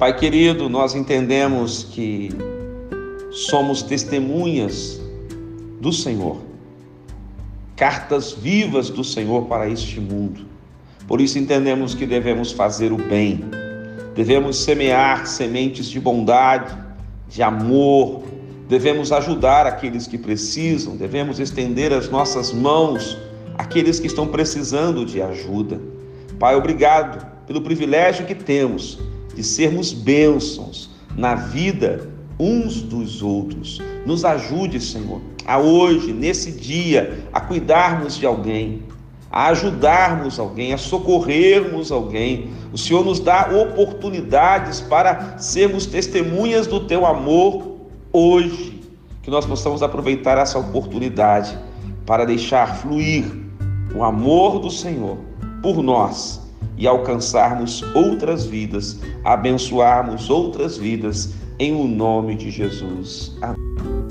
Pai querido, nós entendemos que somos testemunhas do Senhor, cartas vivas do Senhor para este mundo. Por isso entendemos que devemos fazer o bem, devemos semear sementes de bondade, de amor, devemos ajudar aqueles que precisam, devemos estender as nossas mãos àqueles que estão precisando de ajuda. Pai, obrigado pelo privilégio que temos de sermos bênçãos na vida uns dos outros. Nos ajude, Senhor, a hoje, nesse dia, a cuidarmos de alguém, a ajudarmos alguém, a socorrermos alguém. O Senhor nos dá oportunidades para sermos testemunhas do teu amor hoje. Que nós possamos aproveitar essa oportunidade para deixar fluir o amor do Senhor por nós e alcançarmos outras vidas, abençoarmos outras vidas em o nome de Jesus. Amém.